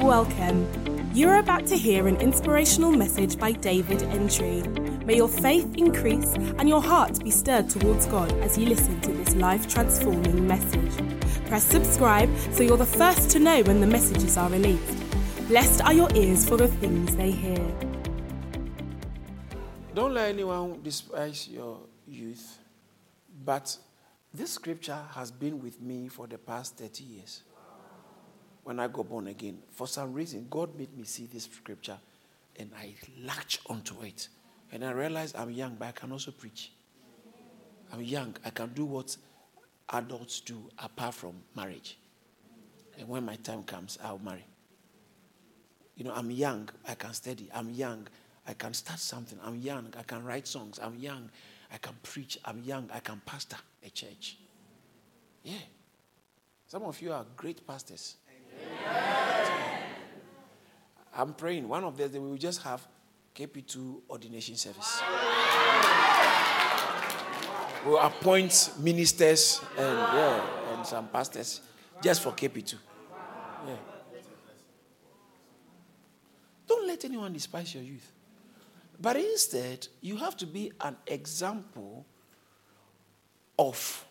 Welcome. You're about to hear an inspirational message by David Entry. May your faith increase and your heart be stirred towards God as you listen to this life transforming message. Press subscribe so you're the first to know when the messages are released. Blessed are your ears for the things they hear. Don't let anyone despise your youth. But this scripture has been with me for the past 30 years when I got born again. For some reason, God made me see this scripture and I latch onto it. And I realized I'm young, but I can also preach. I'm young. I can do what adults do apart from marriage. And when my time comes, I'll marry. You know, I'm young. I can study. I'm young. I can start something. I'm young. I can write songs. I'm young. I can preach. I'm young. I can pastor a church. Yeah. Some of you are great pastors. I'm praying one of them we will just have KP2 ordination service. We'll appoint ministers and yeah, and some pastors just for KP2. Yeah. Don't let anyone despise your youth. But instead, you have to be an example of,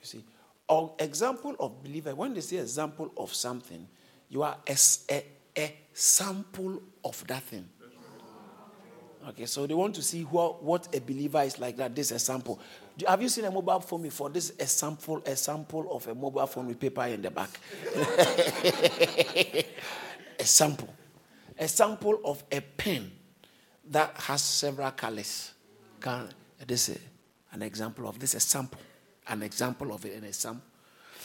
you see, an example of believer. When they say example of something, you are a, a, a sample of that thing. Okay, so they want to see what, what a believer is like that. This is a sample. Do, have you seen a mobile phone before? This is a sample, a sample of a mobile phone with paper in the back. a sample. A sample of a pen that has several colors. Can, this is an example of this, a sample. An example of it and a sample.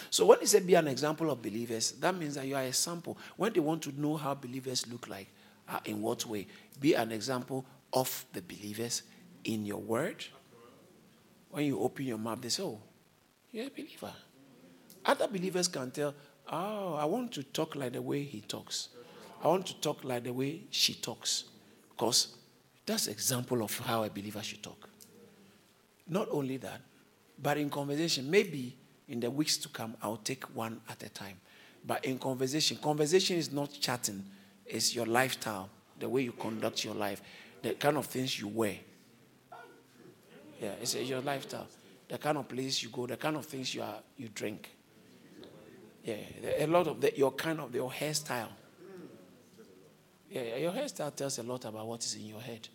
So when they say be an example of believers, that means that you are a sample. When they want to know how believers look like, uh, in what way, be an example of the believers in your word. When you open your mouth, they say, "Oh, you're a believer." Other believers can tell, "Oh, I want to talk like the way he talks. I want to talk like the way she talks," because that's example of how a believer should talk. Not only that, but in conversation, maybe in the weeks to come, I'll take one at a time. But in conversation, conversation is not chatting, it's your lifestyle, the way you conduct your life, the kind of things you wear. Yeah, it's your lifestyle, the kind of place you go, the kind of things you are you drink. Yeah, a lot of the, your kind of your hairstyle. Yeah, your hairstyle tells a lot about what is in your head.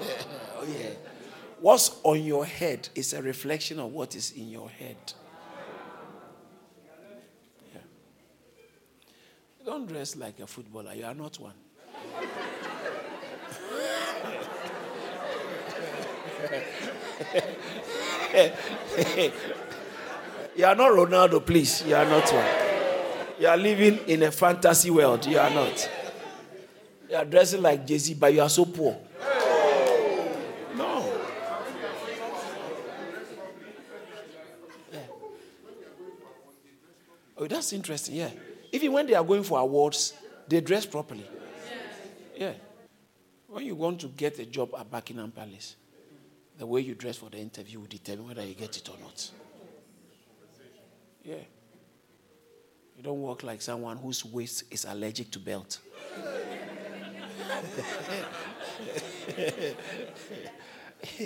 oh yeah. What's on your head is a reflection of what is in your head. Yeah. Don't dress like a footballer. You are not one. you are not Ronaldo, please. You are not one. You are living in a fantasy world. You are not. You are dressing like Jay Z, but you are so poor. No. Yeah. Oh, that's interesting. Yeah. Even when they are going for awards, they dress properly. Yeah. When you want to get a job at Buckingham Palace, the way you dress for the interview will determine whether you get it or not. Yeah. You don't walk like someone whose waist is allergic to belt.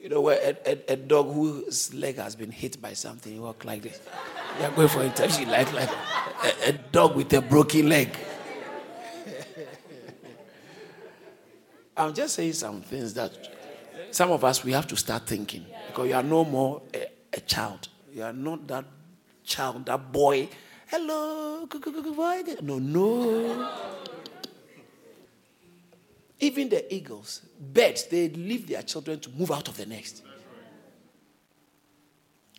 you know, a, a, a, dog whose leg has been hit by something, you walk like this. You are going for interview like, like a, a dog with a broken leg. I'm just saying some things that some of us we have to start thinking because you are no more a, a child. You are not that child, that boy. Hello, boy. No, no. Even the eagles, birds, they leave their children to move out of the nest.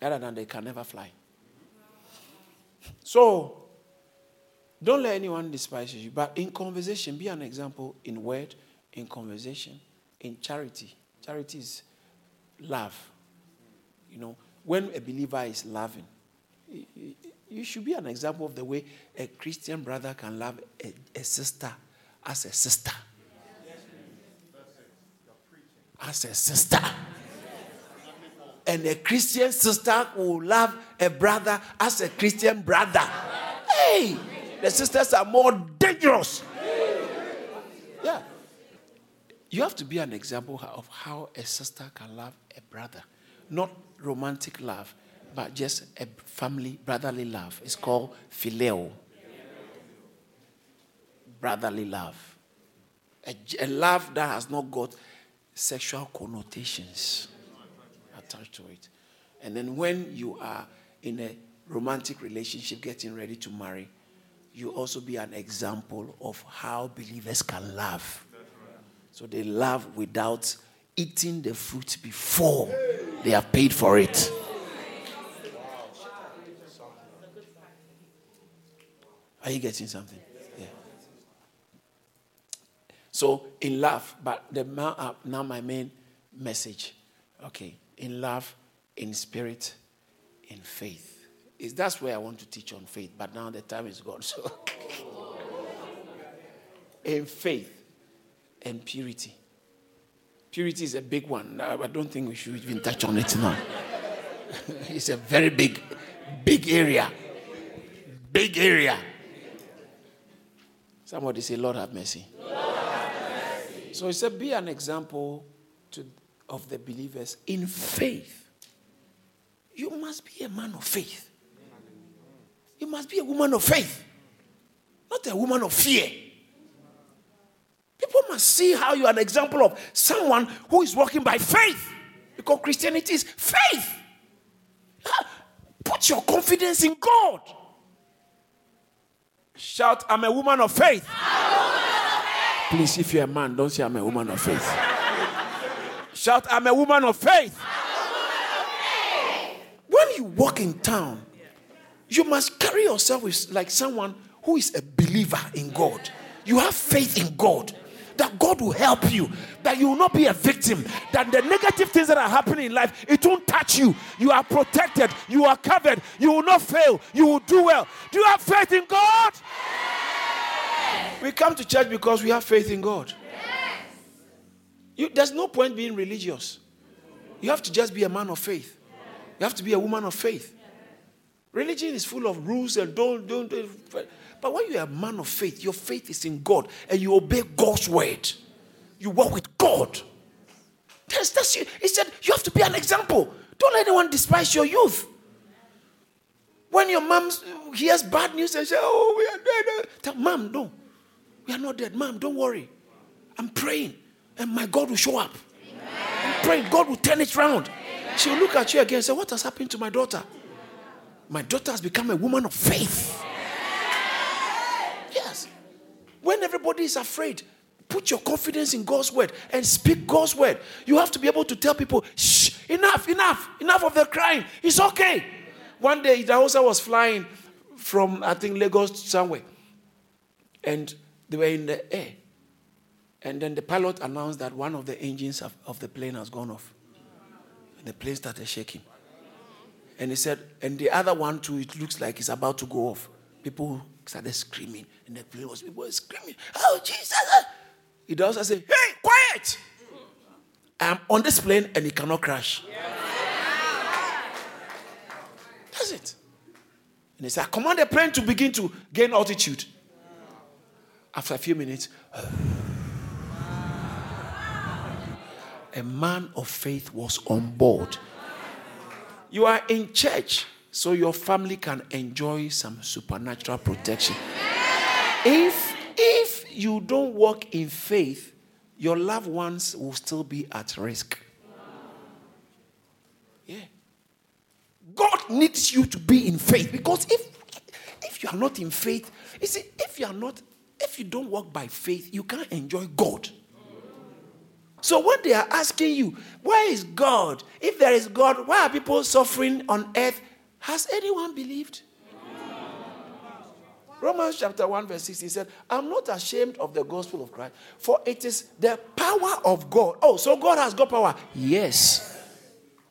Other than they can never fly. So, don't let anyone despise you. But in conversation, be an example in word, in conversation, in charity. Charity is love. You know, when a believer is loving, you should be an example of the way a Christian brother can love a, a sister as a sister. As a sister. and a Christian sister will love a brother as a Christian brother. Hey, the sisters are more dangerous. Yeah. You have to be an example of how a sister can love a brother. Not romantic love, but just a family, brotherly love. It's called phileo. Brotherly love. A, a love that has not got sexual connotations attached to it. And then when you are in a romantic relationship, getting ready to marry, you also be an example of how believers can love. So they love without eating the fruit before they have paid for it. Are you getting something? So in love, but the uh, now my main message. Okay, in love, in spirit, in faith. Is that's where I want to teach on faith, but now the time is gone. So in faith and purity. Purity is a big one. I don't think we should even touch on it now. it's a very big, big area. Big area. Somebody say, Lord have mercy. So he said, be an example to, of the believers in faith. You must be a man of faith. You must be a woman of faith, not a woman of fear. People must see how you are an example of someone who is walking by faith. Because Christianity is faith. Ah, put your confidence in God. Shout, I'm a woman of faith. Please, if you're a man, don't say I'm a woman of faith. Shout, I'm a woman of faith. When you walk in town, you must carry yourself with, like someone who is a believer in God. You have faith in God that God will help you, that you will not be a victim, that the negative things that are happening in life, it won't touch you. You are protected, you are covered, you will not fail, you will do well. Do you have faith in God? Yes. We come to church because we have faith in God. Yes. You, there's no point being religious. You have to just be a man of faith. You have to be a woman of faith. Religion is full of rules and don't, don't, don't but when you're a man of faith, your faith is in God and you obey God's word. You walk with God. That's, that's. He said, You have to be an example. Don't let anyone despise your youth. When your mom hears bad news and says, Oh, we are dead. Tell mom, no. We are not dead. Mom, don't worry. I'm praying and my God will show up. Amen. I'm praying. God will turn it around. She'll look at you again and say, What has happened to my daughter? My daughter has become a woman of faith. Yes. When everybody is afraid, put your confidence in God's word and speak God's word. You have to be able to tell people, shh, enough, enough, enough of the crying. It's okay. One day, Idahosa was flying from, I think, Lagos to somewhere. And they were in the air. And then the pilot announced that one of the engines of, of the plane has gone off. And the plane started shaking. And he said, and the other one too, it looks like it's about to go off. People started screaming, and the plane was people were screaming, Oh Jesus! Idahosa say, Hey, quiet! I'm on this plane and it cannot crash. That's it. And he said, I Command the plane to begin to gain altitude. After a few minutes, a man of faith was on board. You are in church so your family can enjoy some supernatural protection. If if you don't walk in faith, your loved ones will still be at risk. Yeah. God needs you to be in faith because if if you are not in faith, you see, if you are not, if you don't walk by faith, you can't enjoy God. So when they are asking you, where is God? If there is God, why are people suffering on earth has anyone believed? Romans chapter 1, verse 6, he said, I'm not ashamed of the gospel of Christ, for it is the power of God. Oh, so God has got power? Yes.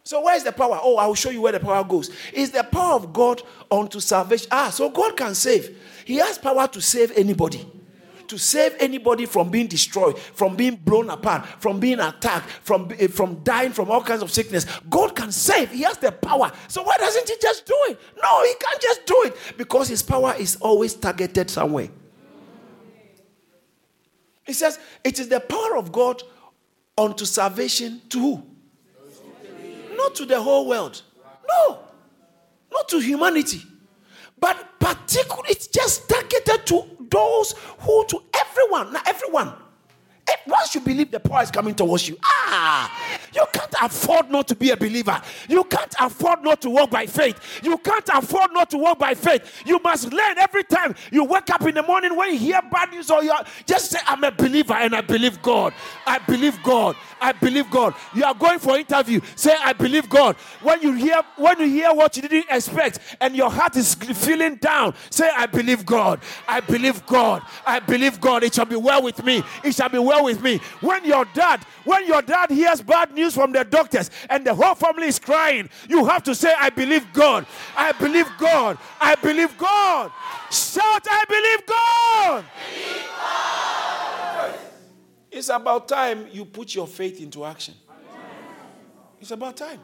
So where is the power? Oh, I will show you where the power goes. Is the power of God unto salvation? Ah, so God can save. He has power to save anybody, to save anybody from being destroyed, from being blown apart, from being attacked, from, eh, from dying from all kinds of sickness. God can save. He has the power. So why doesn't he just do it? No, he can't just do it because his power is always targeted somewhere. He says, It is the power of God unto salvation to who? Not to the whole world. No, not to humanity. But particularly, it's just targeted to those who, to everyone, not everyone. Once you believe the power is coming towards you, ah, you can't afford not to be a believer. You can't afford not to walk by faith. You can't afford not to walk by faith. You must learn every time you wake up in the morning when you hear bad news or you just say, I'm a believer and I believe God. I believe God. I believe God. You are going for interview. Say, I believe God. When you hear when you hear what you didn't expect and your heart is feeling down, say, I believe God. I believe God. I believe God. It shall be well with me. It shall be well with me. When your dad, when your dad hears bad news from the doctors and the whole family is crying, you have to say, I believe God. I believe God. I believe God. Shout, I believe God. Believe God. It's about time you put your faith into action. It's about time.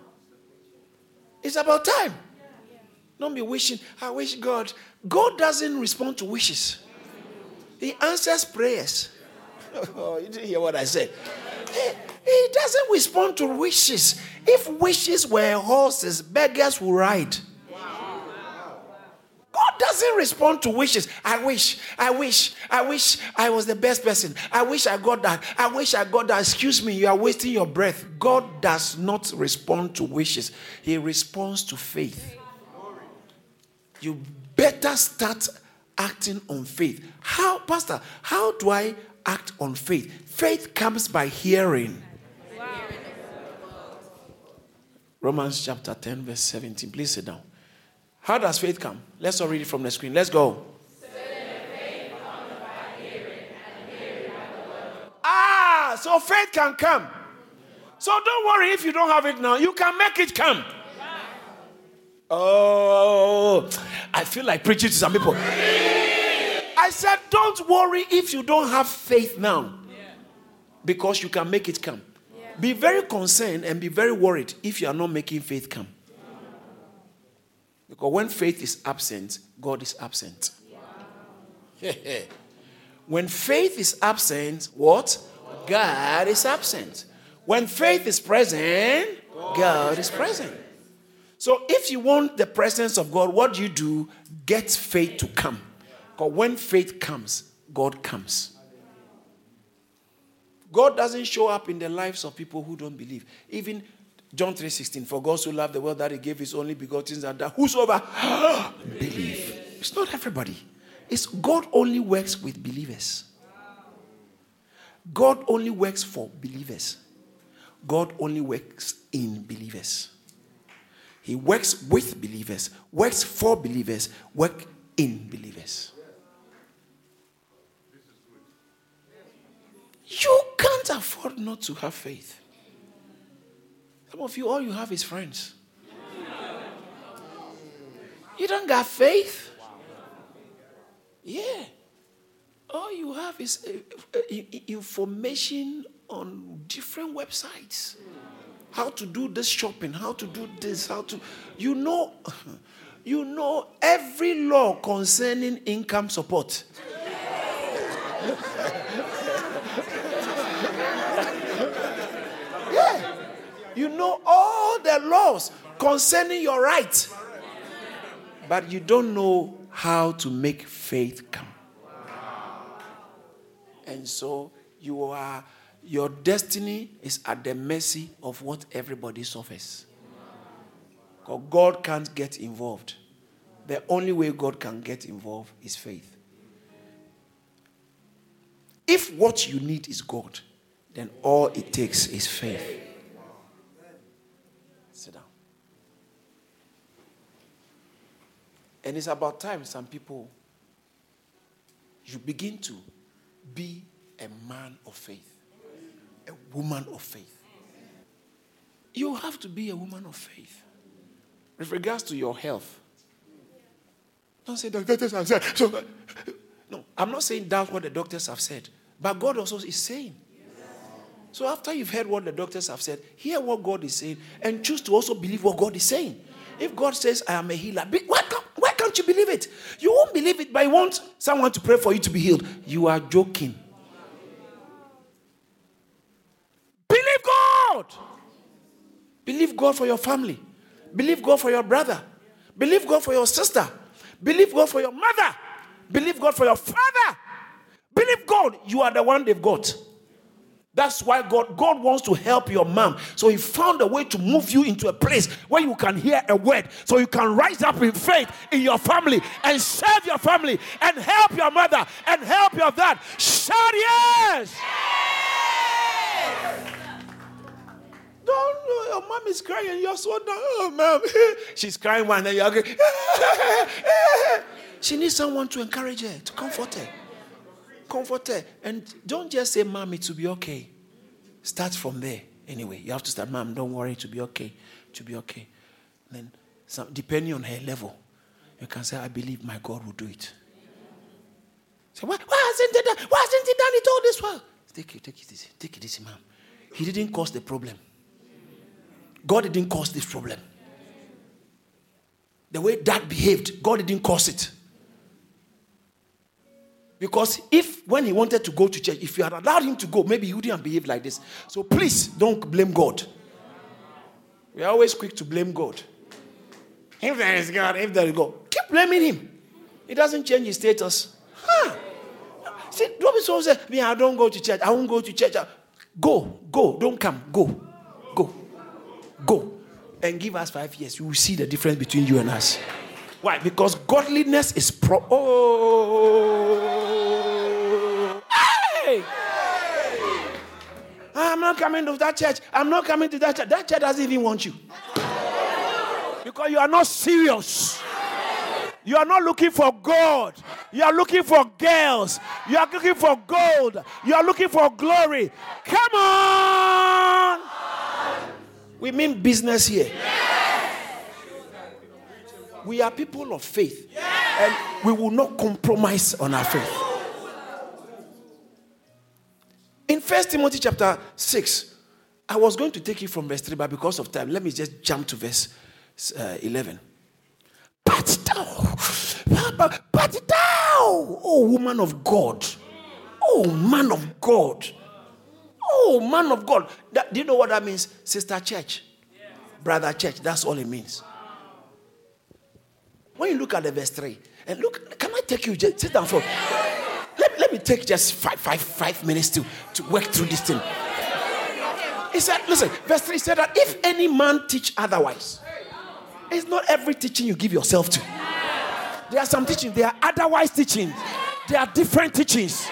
It's about time. Don't be wishing, I wish God. God doesn't respond to wishes, He answers prayers. Oh, you didn't hear what I said. He, he doesn't respond to wishes. If wishes were horses, beggars would ride. Doesn't respond to wishes. I wish, I wish, I wish I was the best person. I wish I got that. I wish I got that. Excuse me, you are wasting your breath. God does not respond to wishes, He responds to faith. You better start acting on faith. How, Pastor, how do I act on faith? Faith comes by hearing. Romans chapter 10, verse 17. Please sit down. How does faith come? Let's all read it from the screen. Let's go. Ah, so faith can come. So don't worry if you don't have it now. You can make it come. Oh, I feel like preaching to some people. I said, don't worry if you don't have faith now. Because you can make it come. Be very concerned and be very worried if you are not making faith come. Because when faith is absent, God is absent. when faith is absent, what? God is absent. When faith is present, God is present. So if you want the presence of God, what do you do? Get faith to come. Because when faith comes, God comes. God doesn't show up in the lives of people who don't believe. Even John 3:16, for God so loved the world that he gave his only begotten son that whosoever believe. It's not everybody. It's God only works with believers. God only works for believers. God only works in believers. He works with believers, works for believers, work in believers. You can't afford not to have faith. Some of you, all you have is friends. You don't got faith. Yeah. All you have is uh, uh, information on different websites. How to do this shopping, how to do this, how to. You know, you know every law concerning income support. You know all the laws concerning your right. But you don't know how to make faith come. And so you are your destiny is at the mercy of what everybody suffers. Because God can't get involved. The only way God can get involved is faith. If what you need is God, then all it takes is faith. And it's about time some people, you begin to be a man of faith, a woman of faith. You have to be a woman of faith with regards to your health. Don't say, doctor, so, no, I'm not saying doubt what the doctors have said, but God also is saying. So after you've heard what the doctors have said, hear what God is saying and choose to also believe what God is saying. If God says, I am a healer, can't you believe it? You won't believe it, but you want someone to pray for you to be healed. You are joking. Believe God. Believe God for your family. Believe God for your brother. Believe God for your sister. Believe God for your mother. Believe God for your father. Believe God, you are the one they've got. That's why God, God wants to help your mom. So He found a way to move you into a place where you can hear a word. So you can rise up in faith in your family and serve your family and help your mother and help your dad. Shout yes! yes! Don't your mom is crying, you're so down. Oh, mom. She's crying one and you're She needs someone to encourage her, to comfort her comfort her. And don't just say, Mom, it will be okay. Start from there. Anyway, you have to start, Mom, don't worry, it will be okay. It will be okay. Then, some, depending on her level, you can say, I believe my God will do it. Say, why, why hasn't he done? Why hasn't he done it all this while? Take it, take it easy. Take it easy, ma'am. He didn't cause the problem. God didn't cause this problem. The way dad behaved, God didn't cause it. Because if, when he wanted to go to church, if you had allowed him to go, maybe he wouldn't behave like this. So please don't blame God. We are always quick to blame God. If there is God, if there is God, keep blaming him. It doesn't change his status. Huh. See, don't be so say, me, I don't go to church. I won't go to church. Go, go, don't come. Go, go, go. And give us five years. You will see the difference between you and us. Why? Because godliness is pro. Oh, hey! I'm not coming to that church. I'm not coming to that church. That church doesn't even want you. Because you are not serious. You are not looking for God. You are looking for girls. You are looking for gold. You are looking for glory. Come on. We mean business here. We are people of faith. And we will not compromise on our faith. In First Timothy chapter 6, I was going to take it from verse 3, but because of time, let me just jump to verse uh, 11. But thou, but thou, oh woman of God, oh man of God, oh man of God. That, do you know what that means? Sister church, brother church, that's all it means. When you look at the verse 3, and look, can I take you, just sit down for, let, let me take just five, five, five minutes to, to work through this thing. He said, listen, verse 3 said that if any man teach otherwise, it's not every teaching you give yourself to. There are some teachings, there are otherwise teachings. There are different teachings.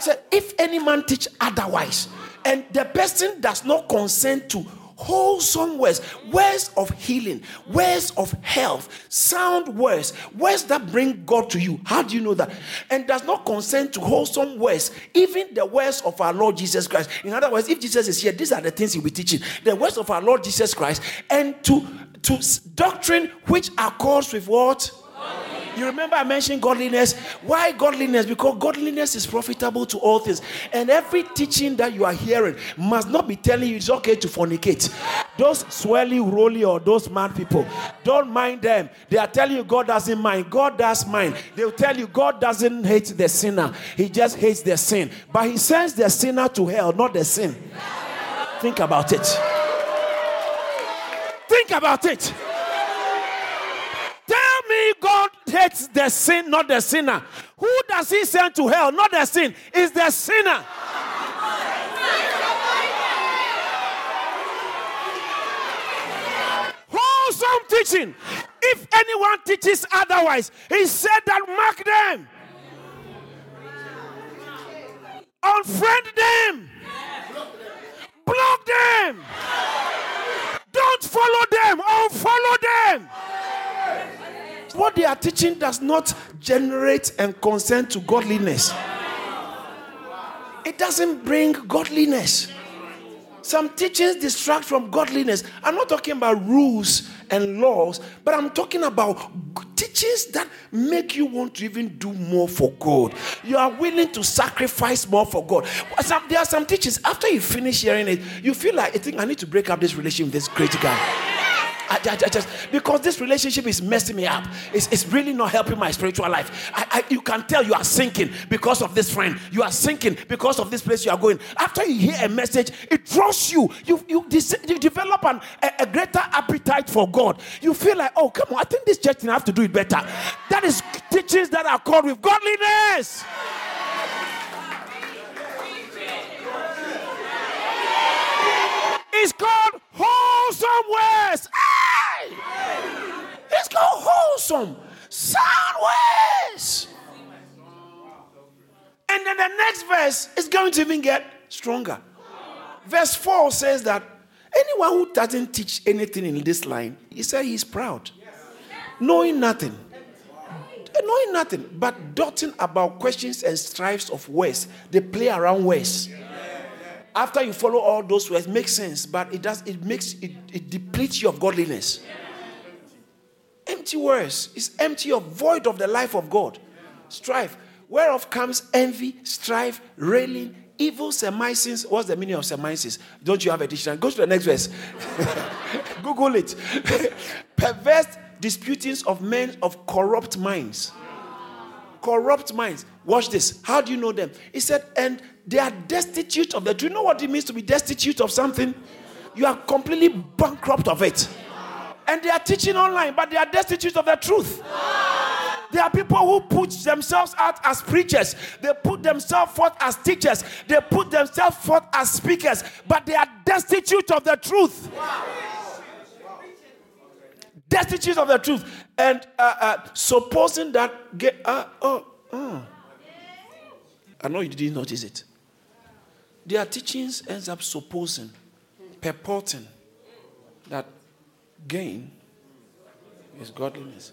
So if any man teach otherwise, and the person does not consent to wholesome words, words of healing, words of health, sound words, words that bring God to you. How do you know that? And does not consent to wholesome words, even the words of our Lord Jesus Christ. In other words, if Jesus is here, these are the things he'll be teaching. The words of our Lord Jesus Christ, and to to doctrine which accords with what? You remember I mentioned godliness? Why godliness? Because godliness is profitable to all things. And every teaching that you are hearing must not be telling you it's okay to fornicate. Those swelly, rolly, or those mad people, don't mind them. They are telling you God doesn't mind. God does mind. They'll tell you God doesn't hate the sinner, He just hates the sin. But He sends the sinner to hell, not the sin. Think about it. Think about it God hates the sin, not the sinner. Who does he send to hell? Not the sin, it's the sinner. Wholesome teaching. If anyone teaches otherwise, he said that mark them, unfriend them, block them, don't follow them, unfollow them. What they are teaching does not generate and consent to godliness. It doesn't bring godliness. Some teachings distract from godliness. I'm not talking about rules and laws, but I'm talking about teachings that make you want to even do more for God. You are willing to sacrifice more for God. Some, there are some teachings, after you finish hearing it, you feel like, I think I need to break up this relationship with this great guy. I, I, I, just because this relationship is messing me up. It's, it's really not helping my spiritual life. I, you can tell you are sinking because of this friend. You are sinking because of this place you are going. After you hear a message, it draws you. You you, you develop an, a, a, greater appetite for God. You feel like, oh come on, I think this church can have to do it better. That is teachings that are called with godliness. It's called wholesome words. It's called wholesome, sound words. And then the next verse is going to even get stronger. Verse 4 says that anyone who doesn't teach anything in this line, he said he's proud, knowing nothing. Knowing nothing, but doting about questions and strifes of words. They play around words after you follow all those words, makes sense, but it does it makes it, it depletes you of godliness. Empty words is empty of void of the life of God. Strife, whereof comes envy, strife, railing, evil surmises. What's the meaning of surmises? Don't you have a dictionary? Go to the next verse. Google it. Perverse disputings of men of corrupt minds. Corrupt minds. Watch this. How do you know them? He said, and they are destitute of that. Do you know what it means to be destitute of something? You are completely bankrupt of it. And they are teaching online, but they are destitute of the truth. There are people who put themselves out as preachers. They put themselves forth as teachers. They put themselves forth as speakers, but they are destitute of the truth. Destitute of the truth. And uh, uh, supposing that. Get, uh, oh, oh. I know you didn't notice it. Their teachings ends up supposing, purporting that gain is godliness.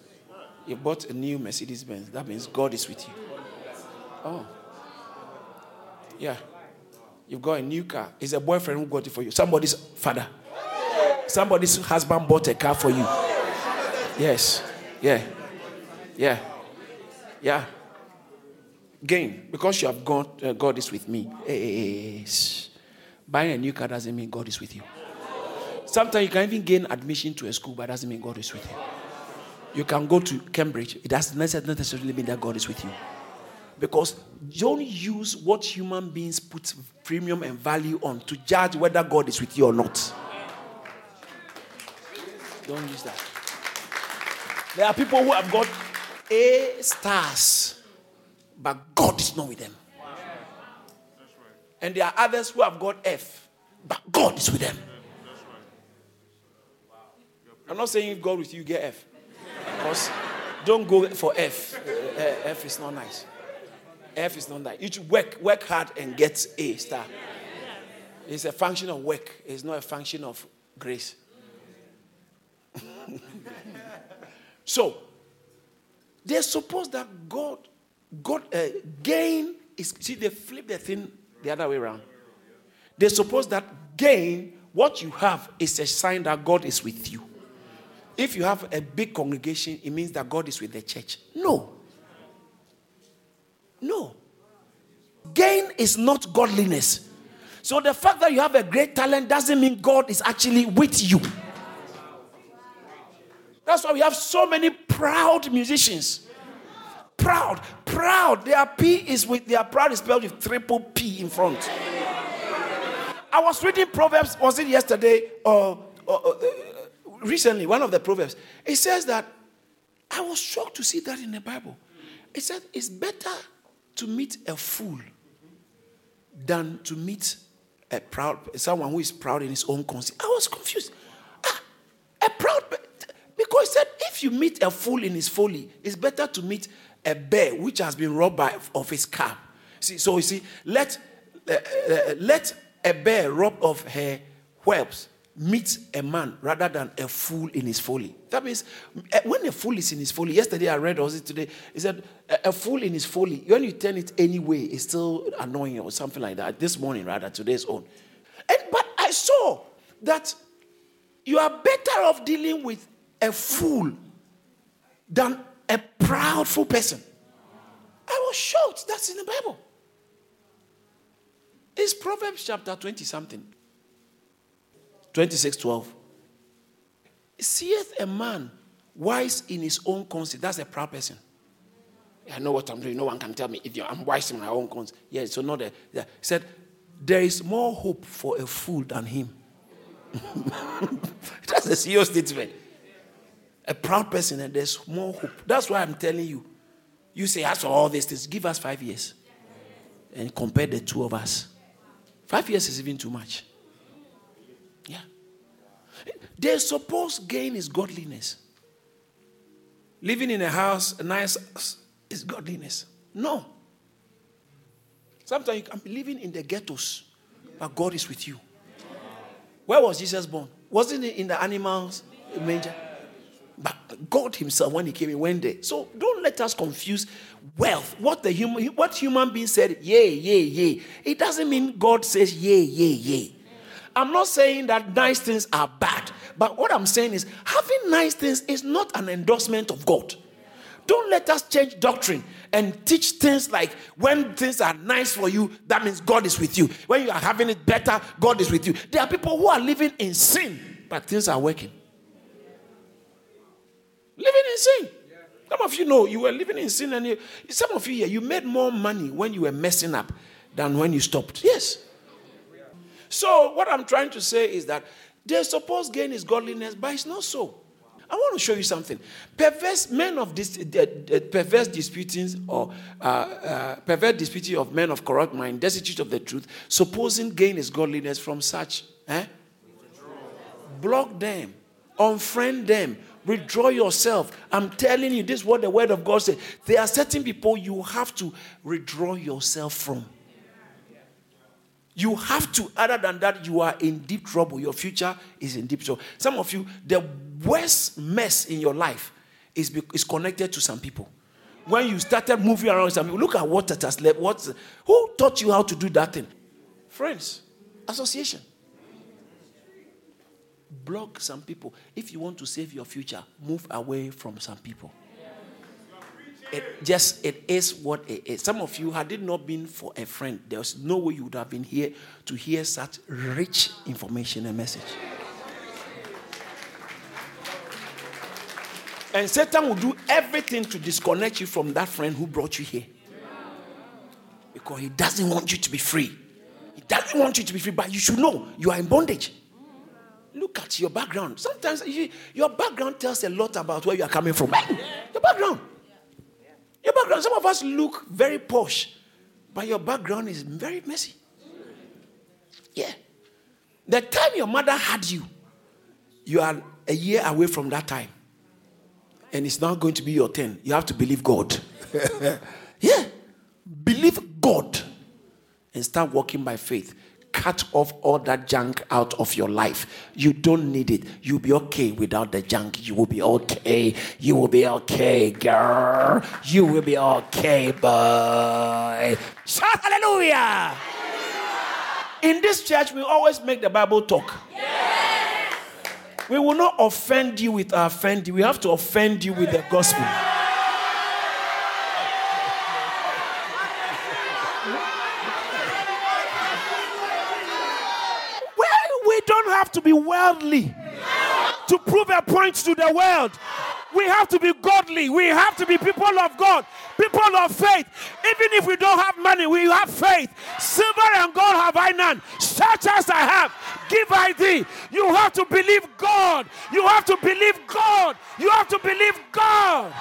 You bought a new Mercedes Benz. That means God is with you. Oh. Yeah. You've got a new car. It's a boyfriend who got it for you. Somebody's father. Somebody's husband bought a car for you. Yes. Yeah. Yeah. Yeah gain because you have got uh, God is with me. Yes. Buying a new car doesn't mean God is with you. Sometimes you can even gain admission to a school, but doesn't mean God is with you. You can go to Cambridge. It doesn't necessarily mean that God is with you. Because don't use what human beings put premium and value on to judge whether God is with you or not. Don't use that. There are people who have got A stars but God is not with them. And there are others who have got F, but God is with them. I'm not saying if God with you, get F. Because don't go for F. Uh, F is not nice. F is not nice. You should work, work hard and get A star. It's a function of work, it's not a function of grace. So, they suppose that God God uh, gain is see they flip the thing the other way around. They suppose that gain, what you have, is a sign that God is with you. If you have a big congregation, it means that God is with the church. No. No. Gain is not godliness. So the fact that you have a great talent doesn't mean God is actually with you. That's why we have so many proud musicians proud, proud. Their P is with their proud is spelled with triple P in front. I was reading Proverbs, was it yesterday or, or, or uh, recently? One of the Proverbs. It says that I was shocked to see that in the Bible. It said it's better to meet a fool than to meet a proud someone who is proud in his own conceit. I was confused. Ah, a proud because it said if you meet a fool in his folly, it's better to meet a bear which has been robbed by, of his calf. See, so you see, let, uh, uh, let a bear robbed of her whelps meet a man rather than a fool in his folly. That means uh, when a fool is in his folly, yesterday I read, or was it today? He said, a, a fool in his folly, when you turn it anyway, it's still annoying or something like that. This morning, rather, today's own. And, but I saw that you are better off dealing with a fool than a proudful person. I was shocked. That's in the Bible. It's Proverbs chapter 20 something. 26 12. Seeth a man wise in his own conceit. That's a proud person. I know what I'm doing. No one can tell me if I'm wise in my own conceit. Yeah, so not a. Yeah. He said, There is more hope for a fool than him. That's a serious statement. A proud person, and there's more hope. That's why I'm telling you. You say, for all these things, give us five years. And compare the two of us. Five years is even too much. Yeah. Their supposed gain is godliness. Living in a house, a nice house, is godliness. No. Sometimes you can be living in the ghettos, but God is with you. Where was Jesus born? Wasn't it in the animals manger? But God Himself, when He came, He went there. So don't let us confuse wealth. What the human, what human being said, yay, yay, yay. It doesn't mean God says yay, yay, yay. I'm not saying that nice things are bad, but what I'm saying is having nice things is not an endorsement of God. Don't let us change doctrine and teach things like when things are nice for you, that means God is with you. When you are having it better, God is with you. There are people who are living in sin, but things are working. Living in sin. Some of you know you were living in sin, and you, some of you here, you made more money when you were messing up than when you stopped. Yes. So, what I'm trying to say is that their supposed gain is godliness, but it's not so. I want to show you something. Perverse men of this, uh, uh, perverse disputings or uh, uh, perverse disputing of men of corrupt mind, destitute of the truth, supposing gain is godliness from such. Eh? Block them, unfriend them, withdraw yourself. I'm telling you, this is what the word of God says. There are certain people you have to withdraw yourself from. You have to, other than that, you are in deep trouble. Your future is in deep trouble. Some of you, the worst mess in your life is, is connected to some people. When you started moving around some people, look at what that has left. What, who taught you how to do that thing? Friends, association. Block some people. If you want to save your future, move away from some people. It just it is what it is. Some of you, had it not been for a friend, there's no way you would have been here to hear such rich information and message. And Satan will do everything to disconnect you from that friend who brought you here. Because he doesn't want you to be free. He doesn't want you to be free, but you should know you are in bondage. Look at your background. Sometimes you, your background tells a lot about where you are coming from. Your background. Your background, some of us look very posh, but your background is very messy. Yeah. The time your mother had you, you are a year away from that time. And it's not going to be your turn. You have to believe God. yeah. Believe God and start walking by faith cut off all that junk out of your life. You don't need it. You'll be okay without the junk. You will be okay. You will be okay, girl. You will be okay, boy. Shout hallelujah. In this church, we always make the Bible talk. Yes. We will not offend you with our offending. We have to offend you with the gospel. don't have to be worldly to prove a point to the world. We have to be godly. We have to be people of God, people of faith. Even if we don't have money, we have faith. Silver and gold have I none. Such as I have, give I thee. You have to believe God. You have to believe God. You have to believe God.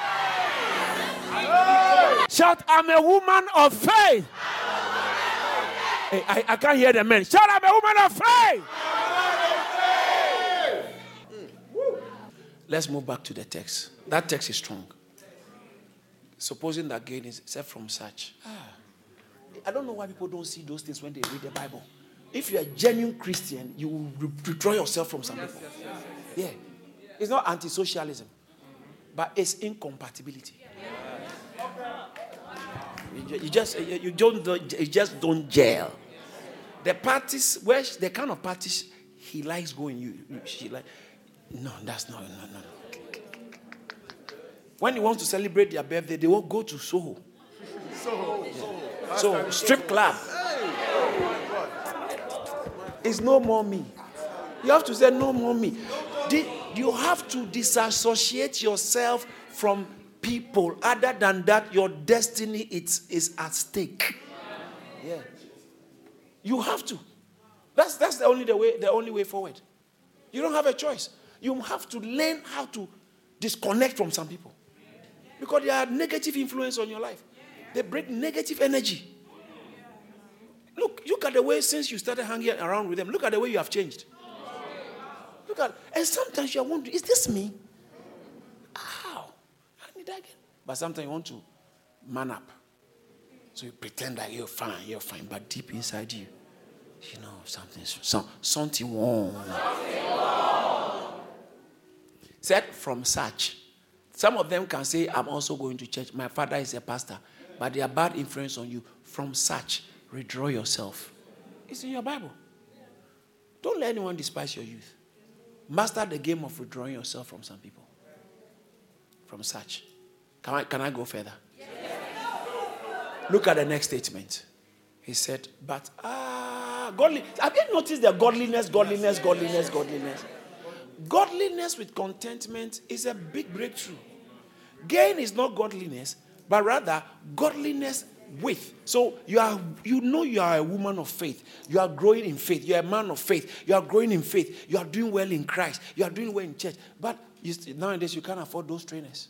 Shout, I'm a woman of faith. Hey, I, I can't hear the men. Shout, I'm a woman of faith. Let's move back to the text. That text is strong. Supposing that gain is except from such. Ah. I don't know why people don't see those things when they read the Bible. If you're a genuine Christian, you will withdraw yourself from some yes, people. Yes, yes, yeah. It's not anti socialism, but it's incompatibility. You just you don't you just don't gel. The parties where the kind of parties he likes going, you she like no, that's not. No, no. When he want to celebrate their birthday, they won't go to Soho. Soho. Yeah. So, strip club. It's no more me. You have to say, no more me. You have to disassociate yourself from people. Other than that, your destiny is, is at stake. Yeah. You have to. That's, that's the, only the, way, the only way forward. You don't have a choice. You have to learn how to disconnect from some people. Because they are negative influence on your life. They bring negative energy. Look, look at the way since you started hanging around with them. Look at the way you have changed. Look at, and sometimes you are wondering, is this me? How? I need that again. But sometimes you want to man up. So you pretend that you're fine, you're fine, but deep inside you, you know something's some, something wrong. Something wrong. Said from such. Some of them can say, I'm also going to church. My father is a pastor, but they are bad influence on you. From such, withdraw yourself. It's in your Bible. Don't let anyone despise your youth. Master the game of withdrawing yourself from some people. From such. Can I, can I go further? Look at the next statement. He said, But ah, godly. Have you noticed the godliness, godliness, godliness, godliness? Godliness with contentment is a big breakthrough. Gain is not godliness, but rather godliness with. So you are you know you are a woman of faith. You are growing in faith. You are a man of faith. You are growing in faith. You are doing well in Christ. You are doing well in church. But you, nowadays you can't afford those trainers.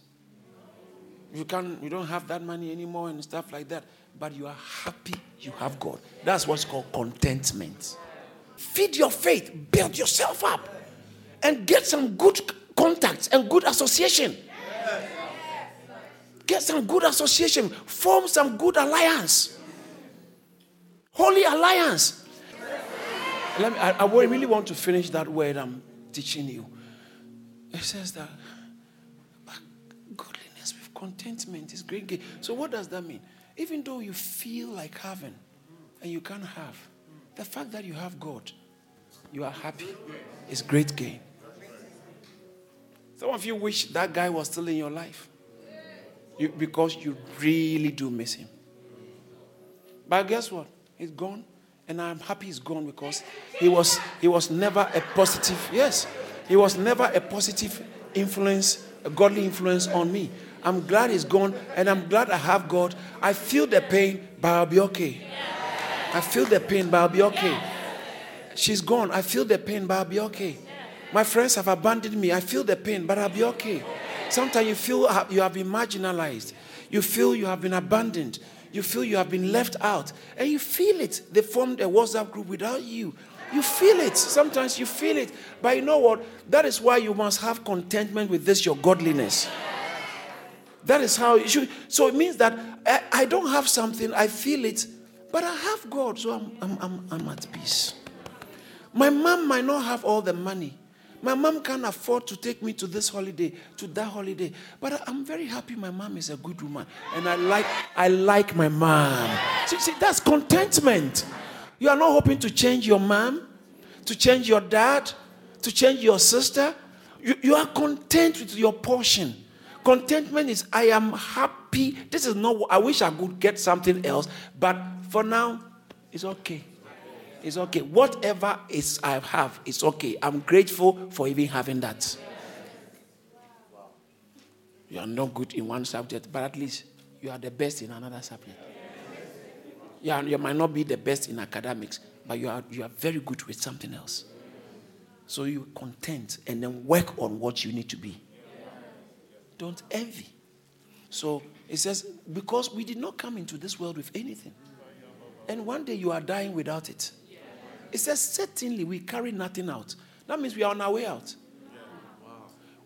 You can you don't have that money anymore and stuff like that. But you are happy you have God. That's what's called contentment. Feed your faith, build yourself up, and get some good contacts and good association. Get some good association. Form some good alliance. Holy alliance. Let me, I, I really want to finish that word I'm teaching you. It says that godliness with contentment is great gain. So, what does that mean? Even though you feel like having and you can't have, the fact that you have God, you are happy, is great gain. Some of you wish that guy was still in your life. You, because you really do miss him. But guess what? He's gone. And I'm happy he's gone because he was, he was never a positive, yes, he was never a positive influence, a godly influence on me. I'm glad he's gone and I'm glad I have God. I feel the pain, but I'll be okay. I feel the pain, but I'll be okay. She's gone. I feel the pain, but I'll be okay. My friends have abandoned me. I feel the pain, but I'll be okay. Sometimes you feel uh, you have been marginalized. You feel you have been abandoned. You feel you have been left out. And you feel it. They formed a WhatsApp group without you. You feel it. Sometimes you feel it. But you know what? That is why you must have contentment with this, your godliness. That is how you should. So it means that I, I don't have something, I feel it, but I have God, so I'm, I'm, I'm, I'm at peace. My mom might not have all the money, my mom can't afford to take me to this holiday, to that holiday. But I'm very happy my mom is a good woman. And I like I like my mom. See, see, that's contentment. You are not hoping to change your mom, to change your dad, to change your sister. You, you are content with your portion. Contentment is I am happy. This is not I wish I could get something else, but for now, it's okay. It's okay. Whatever is I have, it's okay. I'm grateful for even having that. You are not good in one subject, but at least you are the best in another subject. Yeah, you might not be the best in academics, but you are, you are very good with something else. So you content and then work on what you need to be. Don't envy. So it says, because we did not come into this world with anything. And one day you are dying without it. It says, certainly we carry nothing out. That means we are on our way out.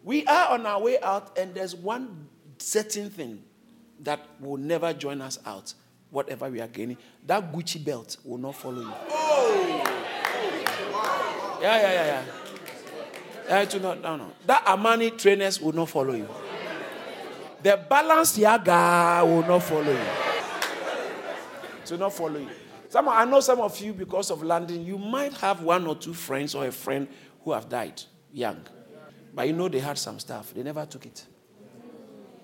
We are on our way out, and there's one certain thing that will never join us out, whatever we are gaining. That Gucci belt will not follow you. Oh! Yeah, yeah, yeah, yeah. Yeah, not, no, no. That Armani trainers will not follow you. The Balenciaga will not follow you. To not follow you. Some, I know some of you, because of London, you might have one or two friends or a friend who have died young. But you know they had some stuff. They never took it.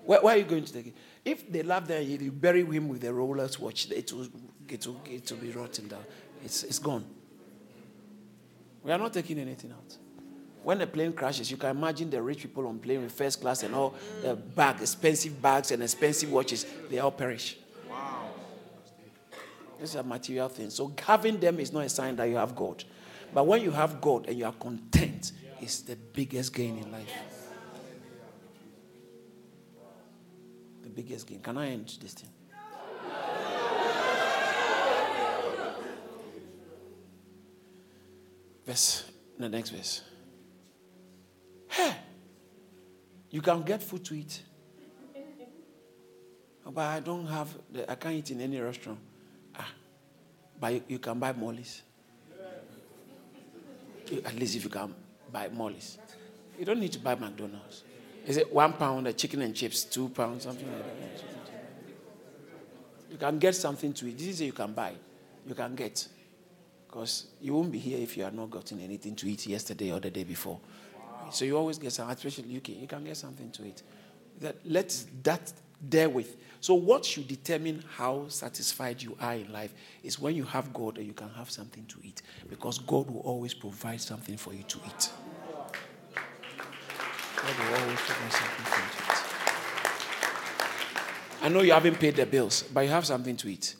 Where, where, are you going to take it? If they love there, you bury him with a Rolex watch, it will, it will, it will be rotten down. It's, it's gone. We are not taking anything out. When a plane crashes, you can imagine the rich people on plane with first class and all the bag, expensive bags and expensive watches, they all perish. These are material things. So having them is not a sign that you have God. But when you have God and you are content, it's the biggest gain in life. The biggest gain. Can I end this thing? Verse, the next verse. Hey, you can get food to eat. But I don't have, the, I can't eat in any restaurant. But you, can buy Morley's. At least if you can buy Morley's. You don't need to buy McDonald's. Is it one pound, a chicken and chips, two pounds, something like that? You can get something to eat. This is you can buy. You can get. Because you won't be here if you have not gotten anything to eat yesterday or the day before. Wow. So you always get something, especially UK, you can get something to eat. That let that there with. So what should determine how satisfied you are in life is when you have God and you can have something to eat. Because God will always provide something for you to eat. God will always provide something for you to eat. I know you haven't paid the bills, but you have something to eat.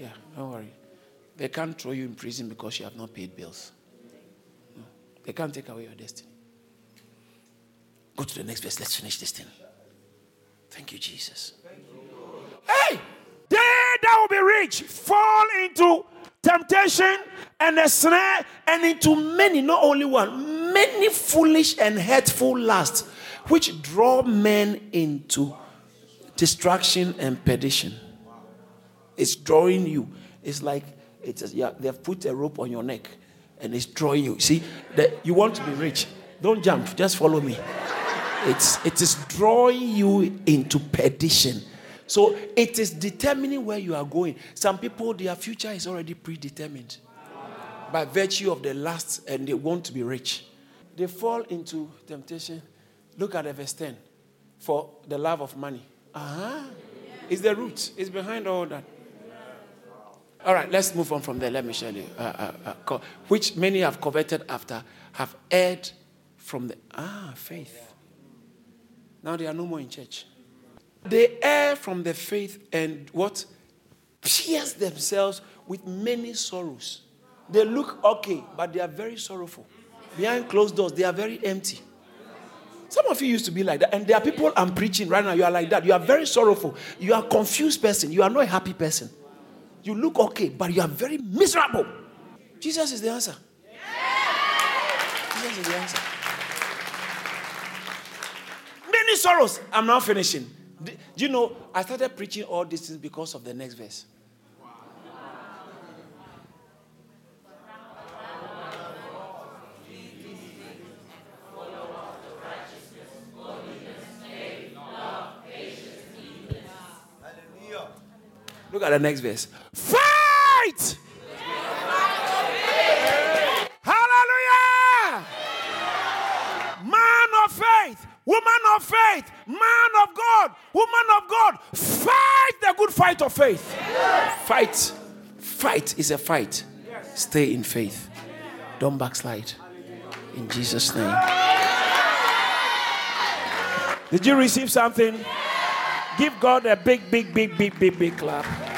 Yeah, don't worry. They can't throw you in prison because you have not paid bills. No. They can't take away your destiny. Go to the next verse. Let's finish this thing. Thank you, Jesus. Hey! They that will be rich fall into temptation and a snare and into many, not only one, many foolish and hurtful lusts, which draw men into destruction and perdition. It's drawing you. It's like it's yeah, they've put a rope on your neck and it's drawing you. See, that you want to be rich. Don't jump, just follow me. It's it is drawing you into perdition. So it is determining where you are going. Some people, their future is already predetermined by virtue of the lust and they want to be rich. They fall into temptation. Look at the verse 10 for the love of money. Uh-huh. It's the root, it's behind all that. All right, let's move on from there. Let me show you. Uh, uh, uh, which many have coveted after, have erred from the. Ah, faith. Now they are no more in church. They err from the faith and what? Pierce themselves with many sorrows. They look okay, but they are very sorrowful. Behind closed doors, they are very empty. Some of you used to be like that. And there are people I'm preaching right now. You are like that. You are very sorrowful. You are a confused person. You are not a happy person. You look okay, but you are very miserable. Jesus is the answer. Jesus is the answer. Many sorrows. I'm now finishing. Do you know, I started preaching all these things because of the next verse. Look at the next verse. Fight! Hallelujah! Man of faith, woman of faith, man of God, woman of God, fight the good fight of faith. Fight. Fight is a fight. Stay in faith. Don't backslide. In Jesus' name. Did you receive something? Give God a big, big, big, big, big, big clap.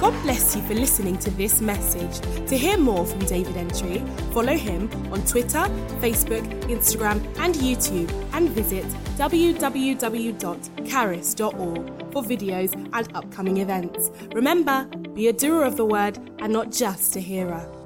God bless you for listening to this message. To hear more from David Entry, follow him on Twitter, Facebook, Instagram, and YouTube, and visit www.caris.org for videos and upcoming events. Remember, be a doer of the word and not just a hearer.